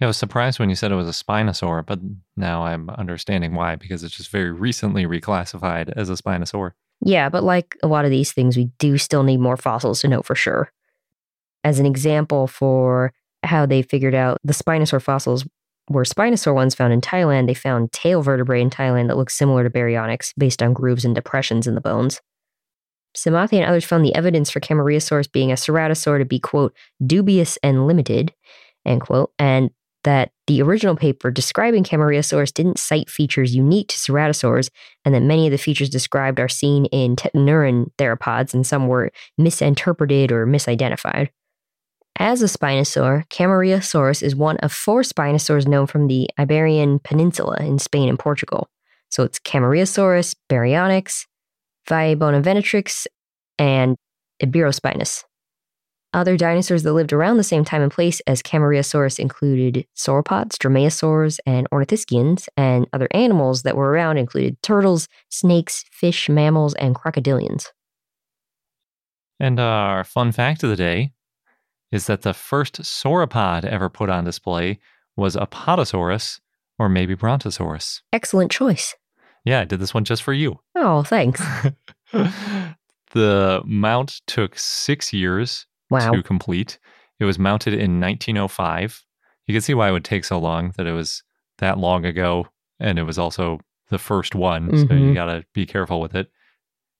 I was surprised when you said it was a spinosaur, but now I'm understanding why, because it's just very recently reclassified as a spinosaur. Yeah, but like a lot of these things, we do still need more fossils to know for sure. As an example for how they figured out the spinosaur fossils were spinosaur ones found in Thailand, they found tail vertebrae in Thailand that look similar to baryonyx based on grooves and depressions in the bones. Samathi and others found the evidence for Camarillasaurus being a ceratosaur to be, quote, dubious and limited, end quote, and that the original paper describing Camarillasaurus didn't cite features unique to ceratosaurs, and that many of the features described are seen in tetanuran theropods, and some were misinterpreted or misidentified. As a spinosaur, Camarillasaurus is one of four spinosaurs known from the Iberian Peninsula in Spain and Portugal. So it's Camarillasaurus, Baryonyx, Vallibonavenatrix, and Iberospinus. Other dinosaurs that lived around the same time and place as Camarillasaurus included sauropods, dromaeosaurs, and ornithischians, and other animals that were around included turtles, snakes, fish, mammals, and crocodilians. And uh, our fun fact of the day is that the first sauropod ever put on display was Apatosaurus or maybe Brontosaurus. Excellent choice. Yeah, I did this one just for you. Oh, thanks. the mount took six years Wow. to complete. It was mounted in 1905. You can see why it would take so long that it was that long ago, and it was also the first one. So you Mhm. got to be careful with it.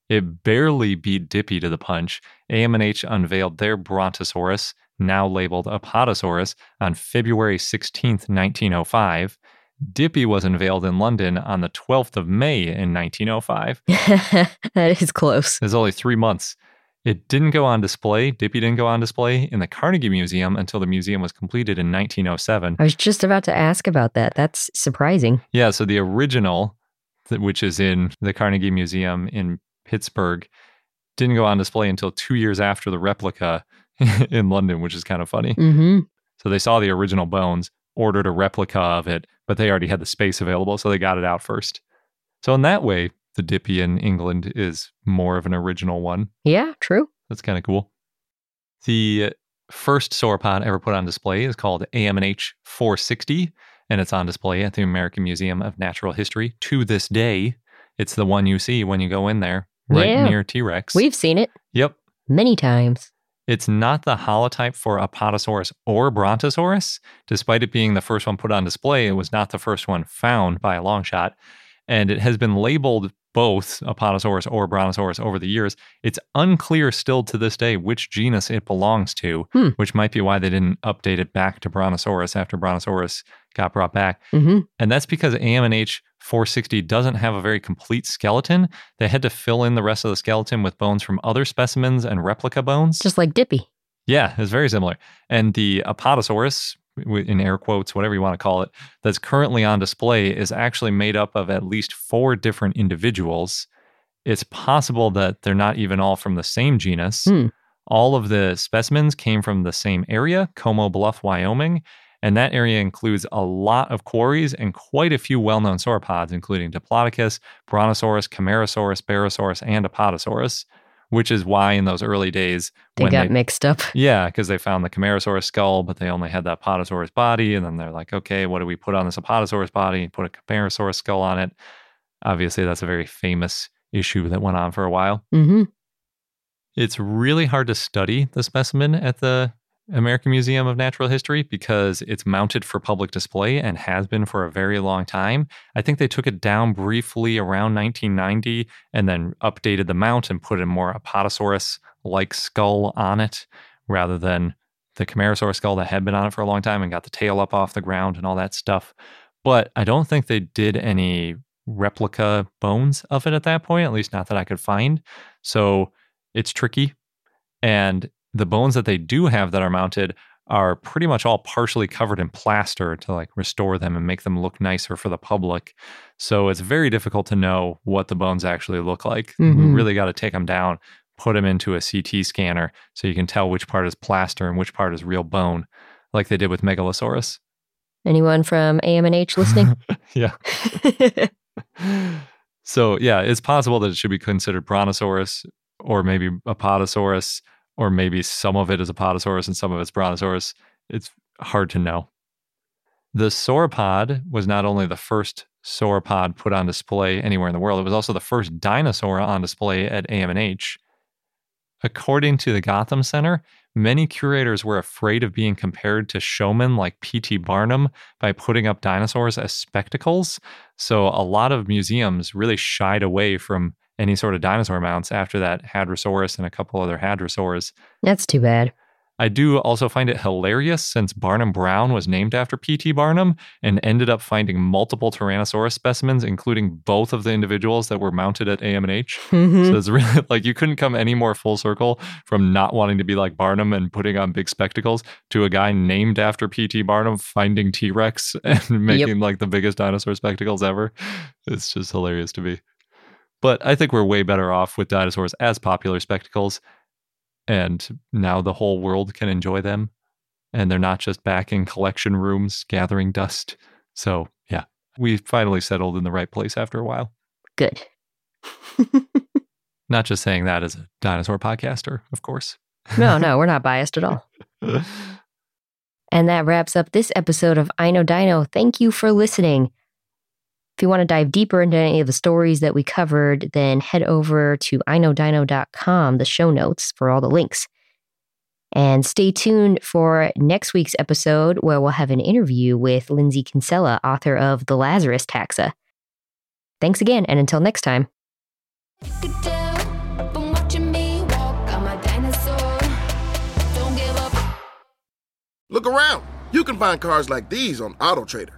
It barely beat Dippy to the punch. AMNH unveiled their Brontosaurus, now labeled Apatosaurus, on February 16th, 1905. Dippy was unveiled in London on the 12th of May in 1905. that is close. It was only three months. It didn't go on display. Dippy didn't go on display in the Carnegie Museum until the museum was completed in 1907. I was just about to ask about that. That's surprising. Yeah, so the original, which is in the Carnegie Museum in Pittsburgh, didn't go on display until two years after the replica in London, which is kind of funny. Mm-hmm. So they saw the original bones, ordered a replica of it, but they already had the space available, so they got it out first. So in that way, the Dippy in England is more of an original one. Yeah, true. That's kind of cool. The first sauropod ever put on display is called AMNH 460, and it's on display at the American Museum of Natural History to this day. It's the one you see when you go in there, right Yeah. near T Rex. We've seen it Yep. many times. It's not the holotype for Apatosaurus or Brontosaurus. Despite it being the first one put on display, it was not the first one found by a long shot. And it has been labeled both Apatosaurus or Brontosaurus over the years. It's unclear still to this day which genus it belongs to, Hmm. which might be why they didn't update it back to Brontosaurus after Brontosaurus got brought back. Mm-hmm. And that's because AMNH 460 doesn't have a very complete skeleton. They had to fill in the rest of the skeleton with bones from other specimens and replica bones. Just like Dippy. Yeah, it's very similar. And the Apatosaurus, in air quotes, whatever you want to call it, that's currently on display is actually made up of at least four different individuals. It's possible that they're not even all from the same genus. Hmm. All of the specimens came from the same area, Como Bluff, Wyoming, and that area includes a lot of quarries and quite a few well known sauropods, including Diplodocus, Brontosaurus, Camarasaurus, Barosaurus, and Apatosaurus, which is why in those early days, They got mixed up. yeah, because they found the Camarasaurus skull, but they only had the Apatosaurus body. And then they're like, okay, what do we put on this Apatosaurus body? Put a Camarasaurus skull on it. Obviously, that's a very famous issue that went on for a while. hmm It's really hard to study the specimen at the American Museum of Natural History because it's mounted for public display and has been for a very long time. I think they took it down briefly around 1990 and then updated the mount and put a more Apatosaurus like skull on it rather than the Camarasaurus skull that had been on it for a long time and got the tail up off the ground and all that stuff. But I don't think they did any replica bones of it at that point, at least not that I could find. So it's tricky. And the bones that they do have that are mounted are pretty much all partially covered in plaster to like restore them and make them look nicer for the public. So it's very difficult to know what the bones actually look like. We Mhm. really got to take them down, put them into a CT scanner so you can tell which part is plaster and which part is real bone, like they did with Megalosaurus. Anyone from AMNH listening? yeah. so yeah, it's possible that it should be considered Brontosaurus or maybe Apatosaurus, or maybe some of it is a Apatosaurus and some of it's Brontosaurus. It's hard to know. The sauropod was not only the first sauropod put on display anywhere in the world, it was also the first dinosaur on display at AMNH. According to the Gotham Center, many curators were afraid of being compared to showmen like P.T. Barnum by putting up dinosaurs as spectacles. So a lot of museums really shied away from any sort of dinosaur mounts after that Hadrosaurus and a couple other Hadrosaurs. That's too bad. I do also find it hilarious since Barnum Brown was named after P.T. Barnum and ended up finding multiple Tyrannosaurus specimens, including both of the individuals that were mounted at AMNH. Mhm. So it's really like you couldn't come any more full circle from not wanting to be like Barnum and putting on big spectacles to a guy named after P.T. Barnum finding T Rex and making like the biggest dinosaur spectacles ever. It's just hilarious to me. But I think we're way better off with dinosaurs as popular spectacles. And now the whole world can enjoy them. And they're not just back in collection rooms gathering dust. So, yeah, we finally settled in the right place after a while. Good. Not just saying that as a dinosaur podcaster, of course. No, no, we're not biased at all. And that wraps up this episode of I Know Dino. Thank you for listening. If you want to dive deeper into any of the stories that we covered, then head over to iknowdino.com, the show notes for all the links. And stay tuned for next week's episode where we'll have an interview with Lindsay Kinsella, author of The Lazarus Taxa. Thanks again, and until next time. Look around. You can find cars like these on AutoTrader.